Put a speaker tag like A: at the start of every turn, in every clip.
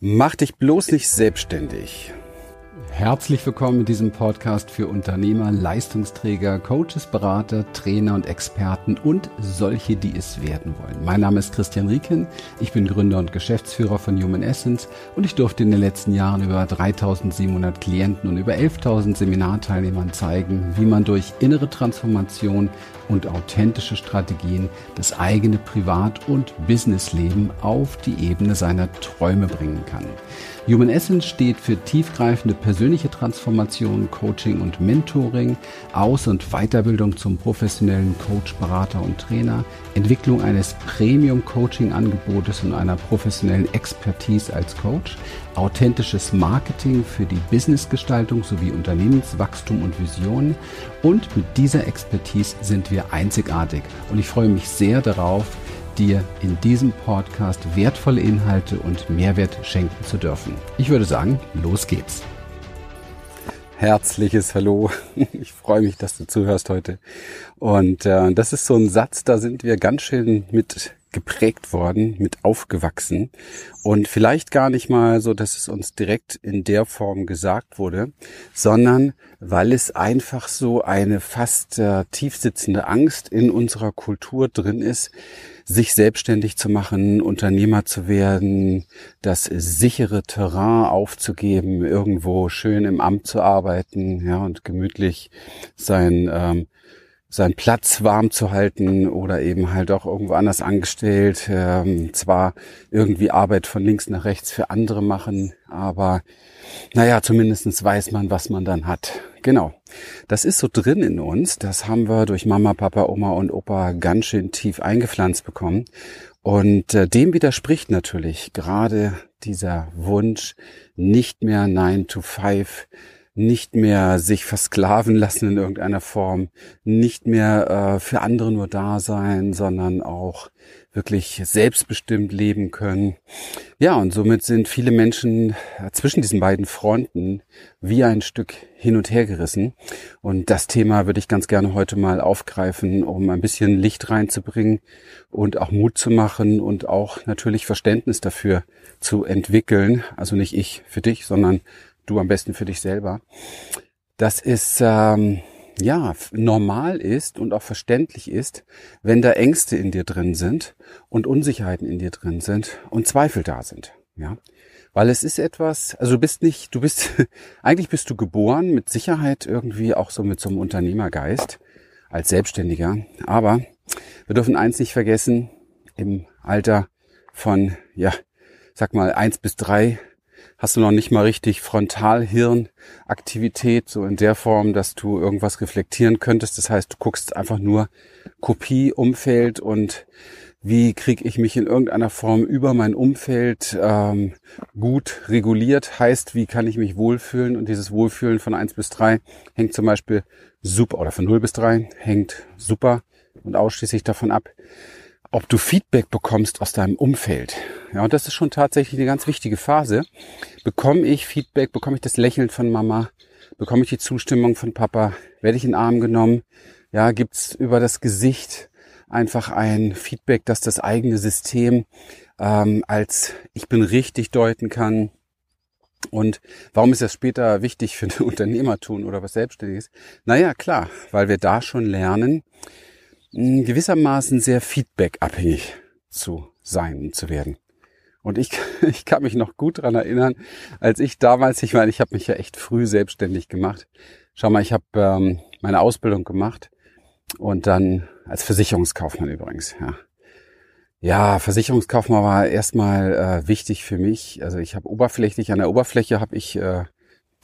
A: Mach dich bloß nicht selbstständig. Herzlich willkommen in diesem Podcast für Unternehmer, Leistungsträger, Coaches, Berater, Trainer und Experten und solche, die es werden wollen. Mein Name ist Christian Rieken, ich bin Gründer und Geschäftsführer von Human Essence und ich durfte in den letzten Jahren über 3700 Klienten und über 11.000 Seminarteilnehmern zeigen, wie man durch innere Transformation und authentische Strategien das eigene Privat- und Businessleben auf die Ebene seiner Träume bringen kann. Human Essence steht für tiefgreifende persönliche Transformation, Coaching und Mentoring, Aus- und Weiterbildung zum professionellen Coach, Berater und Trainer, Entwicklung eines Premium-Coaching-Angebotes und einer professionellen Expertise als Coach, authentisches Marketing für die Businessgestaltung sowie Unternehmenswachstum und Visionen. Und mit dieser Expertise sind wir einzigartig. Und ich freue mich sehr darauf, dir in diesem Podcast wertvolle Inhalte und Mehrwert schenken zu dürfen. Ich würde sagen, los geht's. Herzliches Hallo. Ich freue mich, dass du zuhörst heute. Und äh, das ist so ein Satz, da sind wir ganz schön mit geprägt worden, mit aufgewachsen. Und vielleicht gar nicht mal so, dass es uns direkt in der Form gesagt wurde, sondern weil es einfach so eine fast äh, tiefsitzende Angst in unserer Kultur drin ist, sich selbstständig zu machen, Unternehmer zu werden, das sichere Terrain aufzugeben, irgendwo schön im Amt zu arbeiten, ja, und gemütlich sein ähm, seinen Platz warm zu halten oder eben halt auch irgendwo anders angestellt. Ähm, zwar irgendwie Arbeit von links nach rechts für andere machen, aber naja, zumindestens weiß man, was man dann hat. Genau. Das ist so drin in uns. Das haben wir durch Mama, Papa, Oma und Opa ganz schön tief eingepflanzt bekommen. Und äh, dem widerspricht natürlich gerade dieser Wunsch, nicht mehr 9 to 5 nicht mehr sich versklaven lassen in irgendeiner Form, nicht mehr äh, für andere nur da sein, sondern auch wirklich selbstbestimmt leben können. Ja, und somit sind viele Menschen äh, zwischen diesen beiden Fronten wie ein Stück hin und her gerissen. Und das Thema würde ich ganz gerne heute mal aufgreifen, um ein bisschen Licht reinzubringen und auch Mut zu machen und auch natürlich Verständnis dafür zu entwickeln. Also nicht ich für dich, sondern du am besten für dich selber, dass es ähm, ja normal ist und auch verständlich ist, wenn da Ängste in dir drin sind und Unsicherheiten in dir drin sind und Zweifel da sind, ja. Weil es ist etwas, also du bist nicht, du bist, eigentlich bist du geboren mit Sicherheit irgendwie auch so mit so einem Unternehmergeist als Selbstständiger. Aber wir dürfen eins nicht vergessen, im Alter von, ja, sag mal, eins bis drei hast du noch nicht mal richtig Frontalhirnaktivität, so in der Form, dass du irgendwas reflektieren könntest. Das heißt, du guckst einfach nur Kopie, Umfeld und wie kriege ich mich in irgendeiner Form über mein Umfeld ähm, gut reguliert, heißt, wie kann ich mich wohlfühlen und dieses Wohlfühlen von eins bis drei hängt zum Beispiel super, oder von null bis drei hängt super und ausschließlich davon ab, ob du Feedback bekommst aus deinem Umfeld. Ja, und das ist schon tatsächlich eine ganz wichtige Phase. Bekomme ich Feedback, bekomme ich das Lächeln von Mama, bekomme ich die Zustimmung von Papa, werde ich in den Arm genommen, ja, gibt's über das Gesicht einfach ein Feedback, dass das eigene System ähm, als ich bin richtig deuten kann. Und warum ist das später wichtig für ein Unternehmertum oder was Selbstständiges? Naja, klar, weil wir da schon lernen, gewissermaßen sehr feedbackabhängig zu sein und zu werden. Und ich, ich kann mich noch gut dran erinnern, als ich damals, ich meine, ich habe mich ja echt früh selbstständig gemacht. Schau mal, ich habe ähm, meine Ausbildung gemacht und dann als Versicherungskaufmann übrigens. Ja, ja Versicherungskaufmann war erstmal äh, wichtig für mich. Also ich habe oberflächlich an der Oberfläche habe ich äh,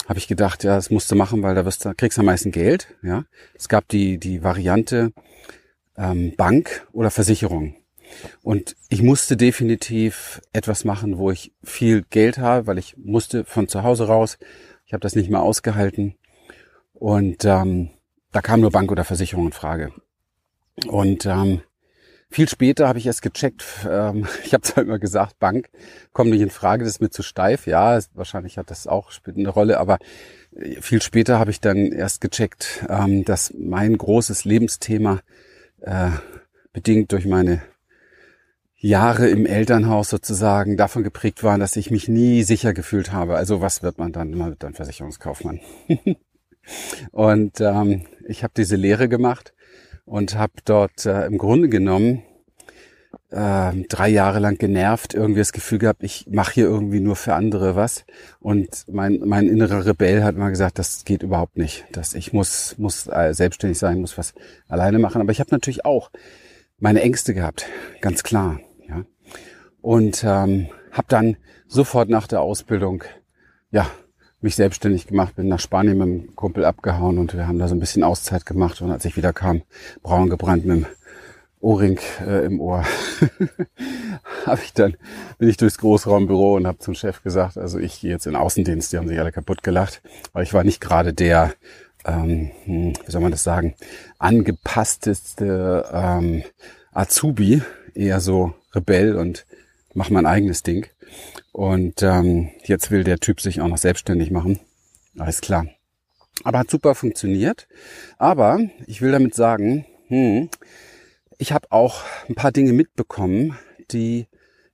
A: habe ich gedacht, ja, das musst du machen, weil da wirst du kriegst du am meisten Geld. Ja, es gab die die Variante ähm, Bank oder Versicherung. Und ich musste definitiv etwas machen, wo ich viel Geld habe, weil ich musste von zu Hause raus. Ich habe das nicht mehr ausgehalten. Und ähm, da kam nur Bank oder Versicherung in Frage. Und ähm, viel später habe ich erst gecheckt, ähm, ich habe zwar immer gesagt, Bank kommt nicht in Frage, das ist mir zu steif. Ja, wahrscheinlich hat das auch eine Rolle, aber äh, viel später habe ich dann erst gecheckt, ähm, dass mein großes Lebensthema äh, bedingt durch meine Jahre im Elternhaus sozusagen davon geprägt waren, dass ich mich nie sicher gefühlt habe. Also was wird man dann? Man wird dann Versicherungskaufmann. und ähm, ich habe diese Lehre gemacht und habe dort äh, im Grunde genommen äh, drei Jahre lang genervt, irgendwie das Gefühl gehabt, ich mache hier irgendwie nur für andere was. Und mein, mein innerer Rebell hat mal gesagt, das geht überhaupt nicht. Dass ich muss, muss äh, selbstständig sein, muss was alleine machen. Aber ich habe natürlich auch meine Ängste gehabt, ganz klar. Ja. Und ähm, habe dann sofort nach der Ausbildung ja mich selbstständig gemacht, bin nach Spanien mit dem Kumpel abgehauen und wir haben da so ein bisschen Auszeit gemacht und als ich wieder kam, braun gebrannt mit dem Ohrring äh, im Ohr, habe ich dann bin ich durchs Großraumbüro und habe zum Chef gesagt, also ich gehe jetzt in Außendienst. Die haben sich alle kaputt gelacht, weil ich war nicht gerade der, ähm, hm, wie soll man das sagen, angepassteste ähm, Azubi, eher so Rebell und mach mein eigenes Ding. Und ähm, jetzt will der Typ sich auch noch selbstständig machen. Alles klar. Aber hat super funktioniert. Aber ich will damit sagen, hm, ich habe auch ein paar Dinge mitbekommen, die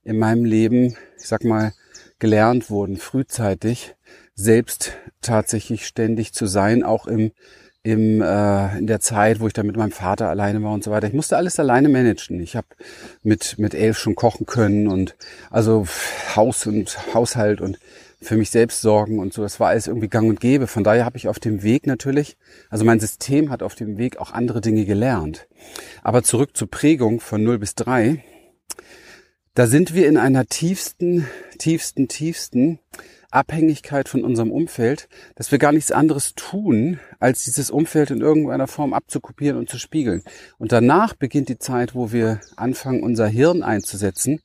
A: in meinem Leben, ich sag mal, gelernt wurden, frühzeitig selbst tatsächlich ständig zu sein, auch im, im äh, in der Zeit, wo ich dann mit meinem Vater alleine war und so weiter. Ich musste alles alleine managen. Ich habe mit mit elf schon kochen können und also Haus und Haushalt und für mich selbst sorgen und so. Das war alles irgendwie gang und gäbe. Von daher habe ich auf dem Weg natürlich, also mein System hat auf dem Weg auch andere Dinge gelernt. Aber zurück zur Prägung von 0 bis 3. Da sind wir in einer tiefsten, tiefsten, tiefsten Abhängigkeit von unserem Umfeld, dass wir gar nichts anderes tun, als dieses Umfeld in irgendeiner Form abzukopieren und zu spiegeln. Und danach beginnt die Zeit, wo wir anfangen, unser Hirn einzusetzen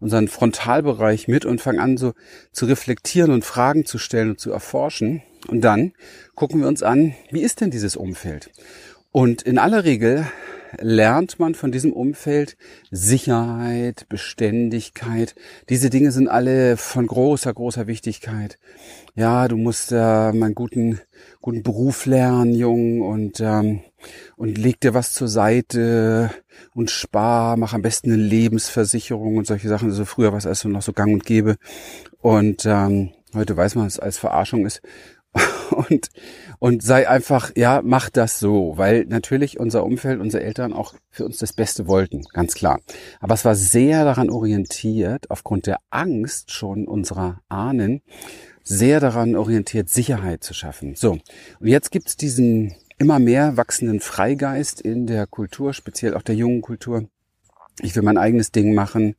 A: unseren Frontalbereich mit und fangen an so zu reflektieren und Fragen zu stellen und zu erforschen. Und dann gucken wir uns an, wie ist denn dieses Umfeld? Und in aller Regel lernt man von diesem Umfeld Sicherheit, Beständigkeit. Diese Dinge sind alle von großer, großer Wichtigkeit. Ja, du musst äh, einen guten, guten Beruf lernen, Jung, und, ähm, und leg dir was zur Seite und spar, mach am besten eine Lebensversicherung und solche Sachen. Also früher war es also noch so gang und gäbe. Und ähm, heute weiß man, dass es als Verarschung ist. Und, und sei einfach, ja, mach das so, weil natürlich unser Umfeld, unsere Eltern auch für uns das Beste wollten, ganz klar. Aber es war sehr daran orientiert, aufgrund der Angst schon unserer Ahnen, sehr daran orientiert, Sicherheit zu schaffen. So, und jetzt gibt's diesen immer mehr wachsenden Freigeist in der Kultur, speziell auch der jungen Kultur. Ich will mein eigenes Ding machen,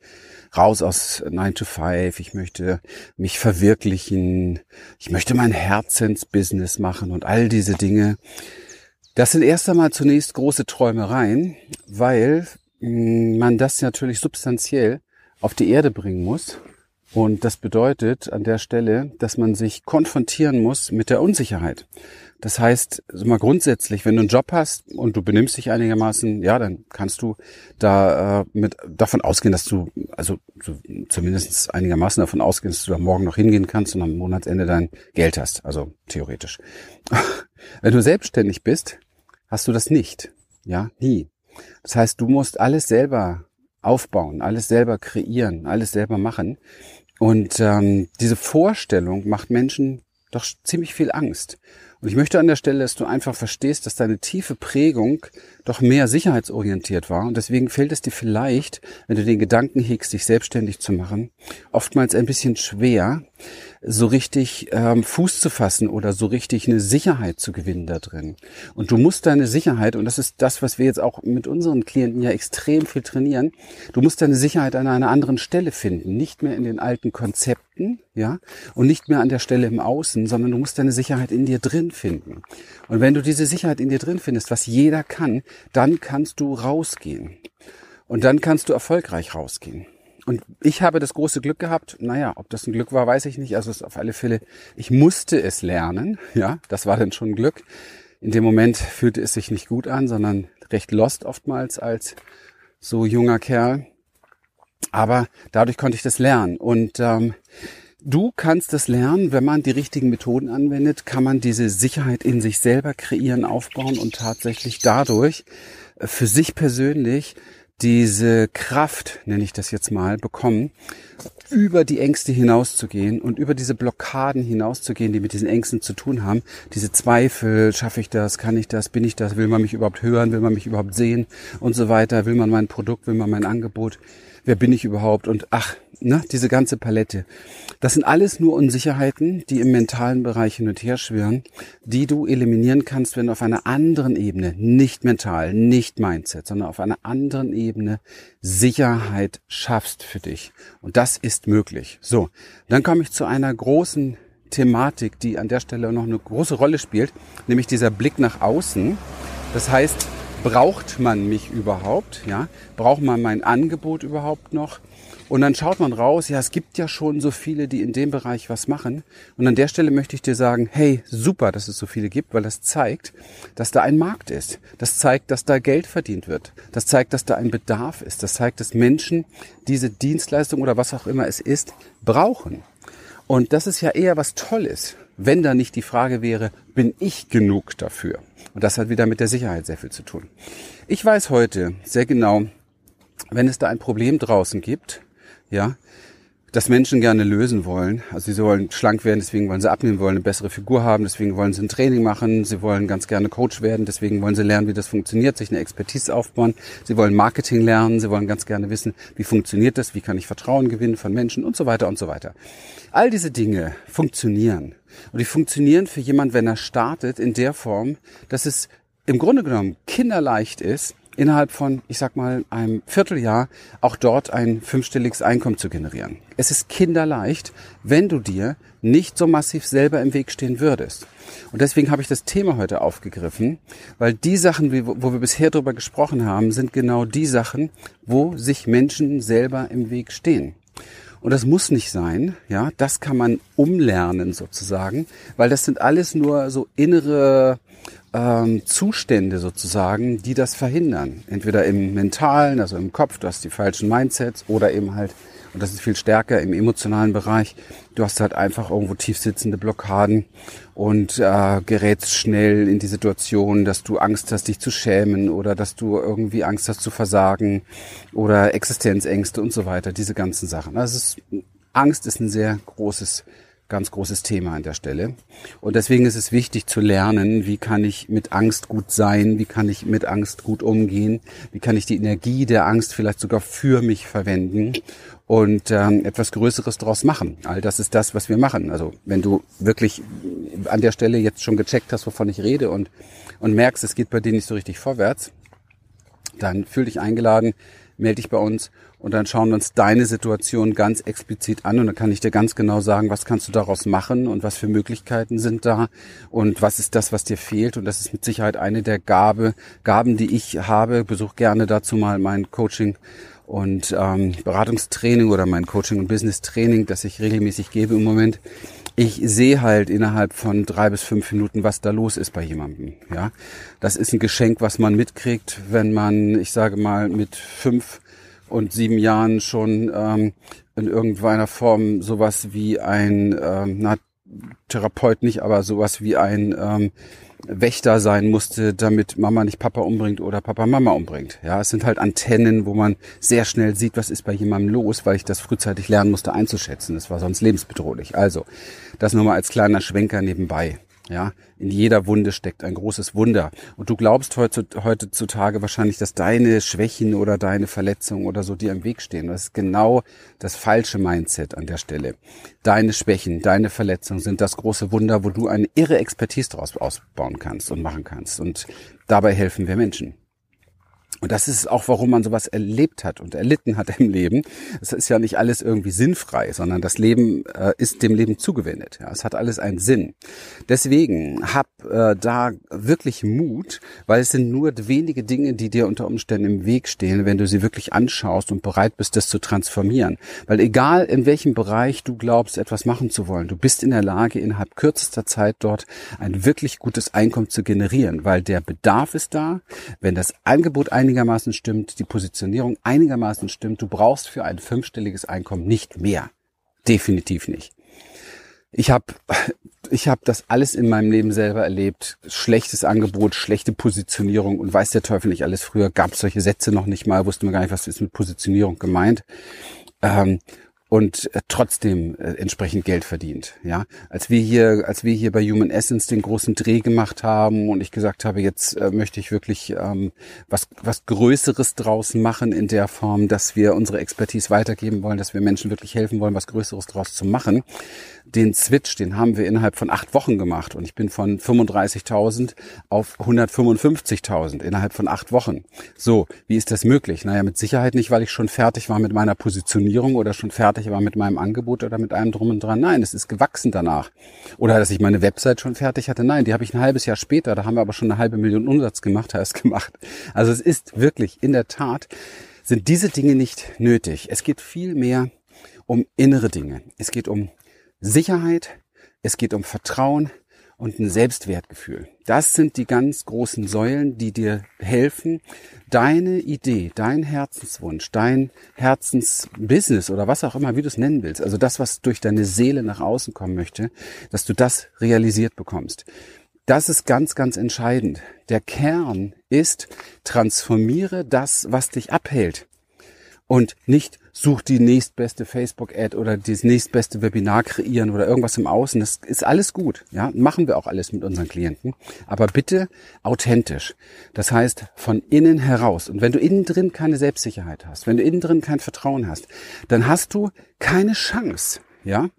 A: raus aus 9 to 5, ich möchte mich verwirklichen, ich möchte mein Herzensbusiness machen und all diese Dinge. Das sind erst einmal zunächst große Träumereien, weil mm, man das natürlich substanziell auf die Erde bringen muss. Und das bedeutet an der Stelle, dass man sich konfrontieren muss mit der Unsicherheit. Das heißt, also mal grundsätzlich, wenn du einen Job hast und du benimmst dich einigermaßen, ja, dann kannst du da äh, mit davon ausgehen, dass du, also so, zumindest einigermaßen davon ausgehen, dass du da morgen noch hingehen kannst und am Monatsende dein Geld hast. Also theoretisch. wenn du selbstständig bist, hast du das nicht. Ja, nie. Das heißt, du musst alles selber aufbauen, alles selber kreieren, alles selber machen. Und ähm, diese Vorstellung macht Menschen doch ziemlich viel Angst. Und ich möchte an der Stelle, dass du einfach verstehst, dass deine tiefe Prägung doch mehr sicherheitsorientiert war. Und deswegen fällt es dir vielleicht, wenn du den Gedanken hegst, dich selbstständig zu machen, oftmals ein bisschen schwer, so richtig ähm, Fuß zu fassen oder so richtig eine Sicherheit zu gewinnen da drin. Und du musst deine Sicherheit, und das ist das, was wir jetzt auch mit unseren Klienten ja extrem viel trainieren, du musst deine Sicherheit an einer anderen Stelle finden, nicht mehr in den alten Konzepten, ja, und nicht mehr an der Stelle im Außen, sondern du musst deine Sicherheit in dir drin finden. Und wenn du diese Sicherheit in dir drin findest, was jeder kann, dann kannst du rausgehen. Und dann kannst du erfolgreich rausgehen. Und ich habe das große Glück gehabt, naja, ob das ein Glück war, weiß ich nicht. Also es auf alle Fälle, ich musste es lernen. Ja, das war dann schon Glück. In dem Moment fühlte es sich nicht gut an, sondern recht lost oftmals als so junger Kerl. Aber dadurch konnte ich das lernen. Und ähm, du kannst das lernen, wenn man die richtigen Methoden anwendet, kann man diese Sicherheit in sich selber kreieren, aufbauen und tatsächlich dadurch äh, für sich persönlich diese Kraft, nenne ich das jetzt mal, bekommen, über die Ängste hinauszugehen und über diese Blockaden hinauszugehen, die mit diesen Ängsten zu tun haben. Diese Zweifel, schaffe ich das, kann ich das, bin ich das, will man mich überhaupt hören, will man mich überhaupt sehen und so weiter, will man mein Produkt, will man mein Angebot, wer bin ich überhaupt und ach, ne, diese ganze Palette. Das sind alles nur Unsicherheiten, die im mentalen Bereich hin und her schwirren, die du eliminieren kannst, wenn du auf einer anderen Ebene, nicht mental, nicht Mindset, sondern auf einer anderen Ebene Sicherheit schaffst für dich. Und das ist möglich. So, dann komme ich zu einer großen Thematik, die an der Stelle noch eine große Rolle spielt, nämlich dieser Blick nach außen. Das heißt, braucht man mich überhaupt? Ja, braucht man mein Angebot überhaupt noch? Und dann schaut man raus, ja, es gibt ja schon so viele, die in dem Bereich was machen. Und an der Stelle möchte ich dir sagen, hey, super, dass es so viele gibt, weil das zeigt, dass da ein Markt ist. Das zeigt, dass da Geld verdient wird. Das zeigt, dass da ein Bedarf ist. Das zeigt, dass Menschen diese Dienstleistung oder was auch immer es ist, brauchen. Und das ist ja eher was Tolles, wenn da nicht die Frage wäre, bin ich genug dafür? Und das hat wieder mit der Sicherheit sehr viel zu tun. Ich weiß heute sehr genau, wenn es da ein Problem draußen gibt, ja, das Menschen gerne lösen wollen. Also sie wollen schlank werden, deswegen wollen sie abnehmen, wollen eine bessere Figur haben, deswegen wollen sie ein Training machen, sie wollen ganz gerne Coach werden, deswegen wollen sie lernen, wie das funktioniert, sich eine Expertise aufbauen, sie wollen Marketing lernen, sie wollen ganz gerne wissen, wie funktioniert das, wie kann ich Vertrauen gewinnen von Menschen und so weiter und so weiter. All diese Dinge funktionieren. Und die funktionieren für jemand, wenn er startet, in der Form, dass es im Grunde genommen kinderleicht ist, innerhalb von, ich sag mal, einem Vierteljahr auch dort ein fünfstelliges Einkommen zu generieren. Es ist kinderleicht, wenn du dir nicht so massiv selber im Weg stehen würdest. Und deswegen habe ich das Thema heute aufgegriffen, weil die Sachen, wo wir bisher drüber gesprochen haben, sind genau die Sachen, wo sich Menschen selber im Weg stehen. Und das muss nicht sein, ja, das kann man umlernen sozusagen, weil das sind alles nur so innere ähm, Zustände sozusagen, die das verhindern. Entweder im mentalen, also im Kopf, du hast die falschen Mindsets oder eben halt, und das ist viel stärker im emotionalen Bereich, du hast halt einfach irgendwo tief sitzende Blockaden und äh, gerätst schnell in die Situation, dass du Angst hast, dich zu schämen oder dass du irgendwie Angst hast zu versagen oder Existenzängste und so weiter, diese ganzen Sachen. Also ist, Angst ist ein sehr großes ganz großes Thema an der Stelle. Und deswegen ist es wichtig zu lernen, wie kann ich mit Angst gut sein, wie kann ich mit Angst gut umgehen, wie kann ich die Energie der Angst vielleicht sogar für mich verwenden und ähm, etwas Größeres daraus machen. All das ist das, was wir machen. Also wenn du wirklich an der Stelle jetzt schon gecheckt hast, wovon ich rede und, und merkst, es geht bei dir nicht so richtig vorwärts, dann fühl dich eingeladen, melde dich bei uns und dann schauen wir uns deine Situation ganz explizit an und dann kann ich dir ganz genau sagen, was kannst du daraus machen und was für Möglichkeiten sind da und was ist das, was dir fehlt und das ist mit Sicherheit eine der Gabe, Gaben, die ich habe. Besuch gerne dazu mal mein Coaching und ähm, Beratungstraining oder mein Coaching und Business Training, das ich regelmäßig gebe im Moment ich sehe halt innerhalb von drei bis fünf Minuten, was da los ist bei jemandem. Ja, das ist ein Geschenk, was man mitkriegt, wenn man, ich sage mal, mit fünf und sieben Jahren schon ähm, in irgendeiner Form sowas wie ein, ähm, na, Therapeut nicht, aber sowas wie ein ähm, Wächter sein musste, damit Mama nicht Papa umbringt oder Papa Mama umbringt. Ja, es sind halt Antennen, wo man sehr schnell sieht, was ist bei jemandem los, weil ich das frühzeitig lernen musste einzuschätzen. Das war sonst lebensbedrohlich. Also, das nur mal als kleiner Schwenker nebenbei. Ja, in jeder Wunde steckt ein großes Wunder. Und du glaubst heutzutage wahrscheinlich, dass deine Schwächen oder deine Verletzungen oder so dir im Weg stehen. Das ist genau das falsche Mindset an der Stelle. Deine Schwächen, deine Verletzungen sind das große Wunder, wo du eine irre Expertise daraus ausbauen kannst und machen kannst. Und dabei helfen wir Menschen. Und das ist auch, warum man sowas erlebt hat und erlitten hat im Leben. Es ist ja nicht alles irgendwie sinnfrei, sondern das Leben äh, ist dem Leben zugewendet. Ja, es hat alles einen Sinn. Deswegen hab äh, da wirklich Mut, weil es sind nur wenige Dinge, die dir unter Umständen im Weg stehen, wenn du sie wirklich anschaust und bereit bist, das zu transformieren. Weil egal in welchem Bereich du glaubst, etwas machen zu wollen, du bist in der Lage, innerhalb kürzester Zeit dort ein wirklich gutes Einkommen zu generieren, weil der Bedarf ist da. Wenn das Angebot ein einigermaßen stimmt, die Positionierung einigermaßen stimmt, du brauchst für ein fünfstelliges Einkommen nicht mehr. Definitiv nicht. ich habe ich hab das alles in meinem Leben selber erlebt. Schlechtes Angebot, schlechte Positionierung und weiß der Teufel nicht alles. Früher gab es solche Sätze noch nicht mal, wussten wir gar nicht, was ist mit Positionierung gemeint. Ähm, und äh, trotzdem äh, entsprechend Geld verdient. Ja, als wir hier, als wir hier bei Human Essence den großen Dreh gemacht haben und ich gesagt habe, jetzt äh, möchte ich wirklich ähm, was was Größeres draus machen in der Form, dass wir unsere Expertise weitergeben wollen, dass wir Menschen wirklich helfen wollen, was Größeres draus zu machen, den Switch, den haben wir innerhalb von acht Wochen gemacht und ich bin von 35.000 auf 155.000 innerhalb von acht Wochen. So, wie ist das möglich? Naja, mit Sicherheit nicht, weil ich schon fertig war mit meiner Positionierung oder schon fertig war mit meinem Angebot oder mit allem drum und dran. Nein, es ist gewachsen danach. Oder dass ich meine Website schon fertig hatte. Nein, die habe ich ein halbes Jahr später, da haben wir aber schon eine halbe Million Umsatz gemacht, erst gemacht. Also es ist wirklich, in der Tat, sind diese Dinge nicht nötig. Es geht viel mehr um innere Dinge. Es geht um Sicherheit, es geht um Vertrauen und ein Selbstwertgefühl. Das sind die ganz großen Säulen, die dir helfen, deine Idee, dein Herzenswunsch, dein Herzensbusiness oder was auch immer, wie du es nennen willst, also das, was durch deine Seele nach außen kommen möchte, dass du das realisiert bekommst. Das ist ganz, ganz entscheidend. Der Kern ist, transformiere das, was dich abhält und nicht such die nächstbeste Facebook-Ad oder das nächstbeste Webinar kreieren oder irgendwas im Außen. Das ist alles gut. Ja, machen wir auch alles mit unseren Klienten. Aber bitte authentisch. Das heißt, von innen heraus. Und wenn du innen drin keine Selbstsicherheit hast, wenn du innen drin kein Vertrauen hast, dann hast du keine Chance, ja,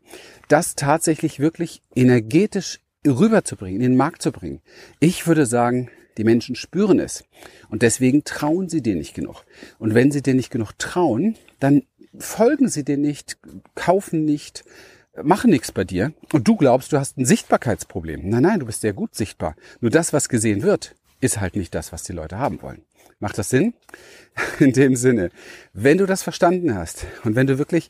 A: das tatsächlich wirklich energetisch rüberzubringen, in den Markt zu bringen. Ich würde sagen, die Menschen spüren es. Und deswegen trauen sie dir nicht genug. Und wenn sie dir nicht genug trauen, dann folgen sie dir nicht, kaufen nicht, machen nichts bei dir. Und du glaubst, du hast ein Sichtbarkeitsproblem. Nein, nein, du bist sehr gut sichtbar. Nur das, was gesehen wird, ist halt nicht das, was die Leute haben wollen. Macht das Sinn? In dem Sinne, wenn du das verstanden hast und wenn du wirklich,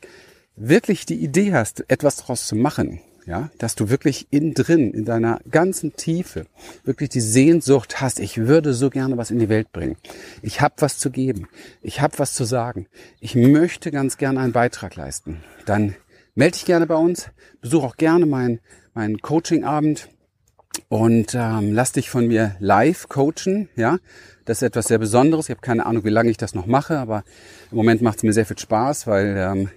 A: wirklich die Idee hast, etwas daraus zu machen, ja, dass du wirklich innen drin, in deiner ganzen Tiefe, wirklich die Sehnsucht hast, ich würde so gerne was in die Welt bringen. Ich habe was zu geben. Ich habe was zu sagen. Ich möchte ganz gerne einen Beitrag leisten. Dann melde dich gerne bei uns. Besuch auch gerne meinen mein Coaching-Abend und ähm, lass dich von mir live coachen. Ja, das ist etwas sehr Besonderes. Ich habe keine Ahnung, wie lange ich das noch mache, aber im Moment macht es mir sehr viel Spaß, weil ähm,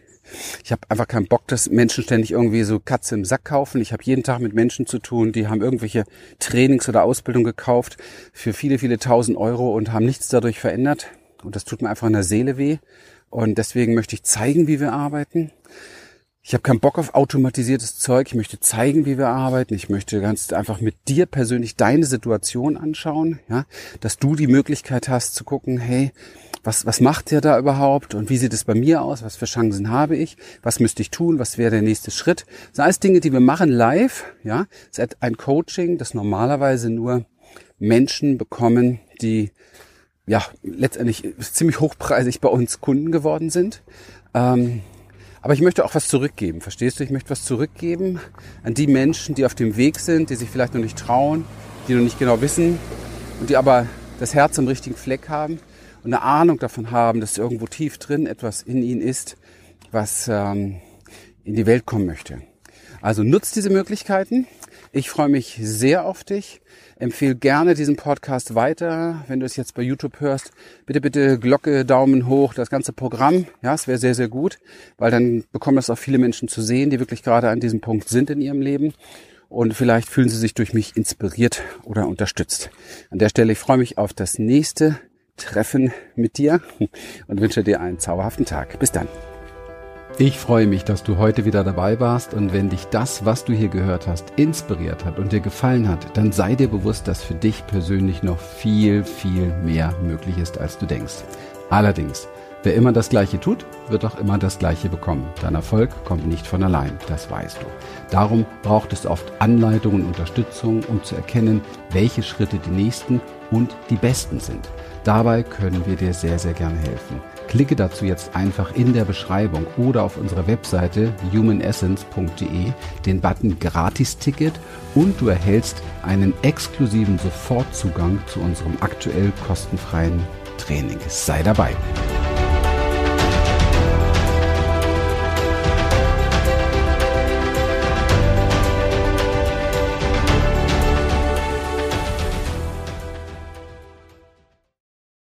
A: ich habe einfach keinen Bock, dass Menschen ständig irgendwie so Katze im Sack kaufen. Ich habe jeden Tag mit Menschen zu tun, die haben irgendwelche Trainings oder Ausbildung gekauft für viele, viele tausend Euro und haben nichts dadurch verändert. Und das tut mir einfach in der Seele weh. Und deswegen möchte ich zeigen, wie wir arbeiten. Ich habe keinen Bock auf automatisiertes Zeug. Ich möchte zeigen, wie wir arbeiten. Ich möchte ganz einfach mit dir persönlich deine Situation anschauen, ja, dass du die Möglichkeit hast zu gucken, hey, was, was macht der da überhaupt und wie sieht es bei mir aus? Was für Chancen habe ich? Was müsste ich tun? Was wäre der nächste Schritt? Das sind alles Dinge, die wir machen live, ja. Das ist ein Coaching, das normalerweise nur Menschen bekommen, die ja letztendlich ziemlich hochpreisig bei uns Kunden geworden sind. Ähm, aber ich möchte auch was zurückgeben, verstehst du? Ich möchte was zurückgeben an die Menschen, die auf dem Weg sind, die sich vielleicht noch nicht trauen, die noch nicht genau wissen und die aber das Herz am richtigen Fleck haben und eine Ahnung davon haben, dass irgendwo tief drin etwas in ihnen ist, was ähm, in die Welt kommen möchte. Also nutzt diese Möglichkeiten. Ich freue mich sehr auf dich. Empfehle gerne diesen Podcast weiter. Wenn du es jetzt bei YouTube hörst, bitte, bitte Glocke, Daumen hoch, das ganze Programm. Ja, es wäre sehr, sehr gut, weil dann bekommen das auch viele Menschen zu sehen, die wirklich gerade an diesem Punkt sind in ihrem Leben. Und vielleicht fühlen sie sich durch mich inspiriert oder unterstützt. An der Stelle, ich freue mich auf das nächste Treffen mit dir und wünsche dir einen zauberhaften Tag. Bis dann. Ich freue mich, dass du heute wieder dabei warst und wenn dich das, was du hier gehört hast, inspiriert hat und dir gefallen hat, dann sei dir bewusst, dass für dich persönlich noch viel, viel mehr möglich ist, als du denkst. Allerdings, wer immer das Gleiche tut, wird auch immer das Gleiche bekommen. Dein Erfolg kommt nicht von allein, das weißt du. Darum braucht es oft Anleitung und Unterstützung, um zu erkennen, welche Schritte die nächsten und die besten sind. Dabei können wir dir sehr, sehr gerne helfen. Klicke dazu jetzt einfach in der Beschreibung oder auf unserer Webseite humanessence.de den Button Gratis-Ticket und du erhältst einen exklusiven Sofortzugang zu unserem aktuell kostenfreien Training. Sei dabei.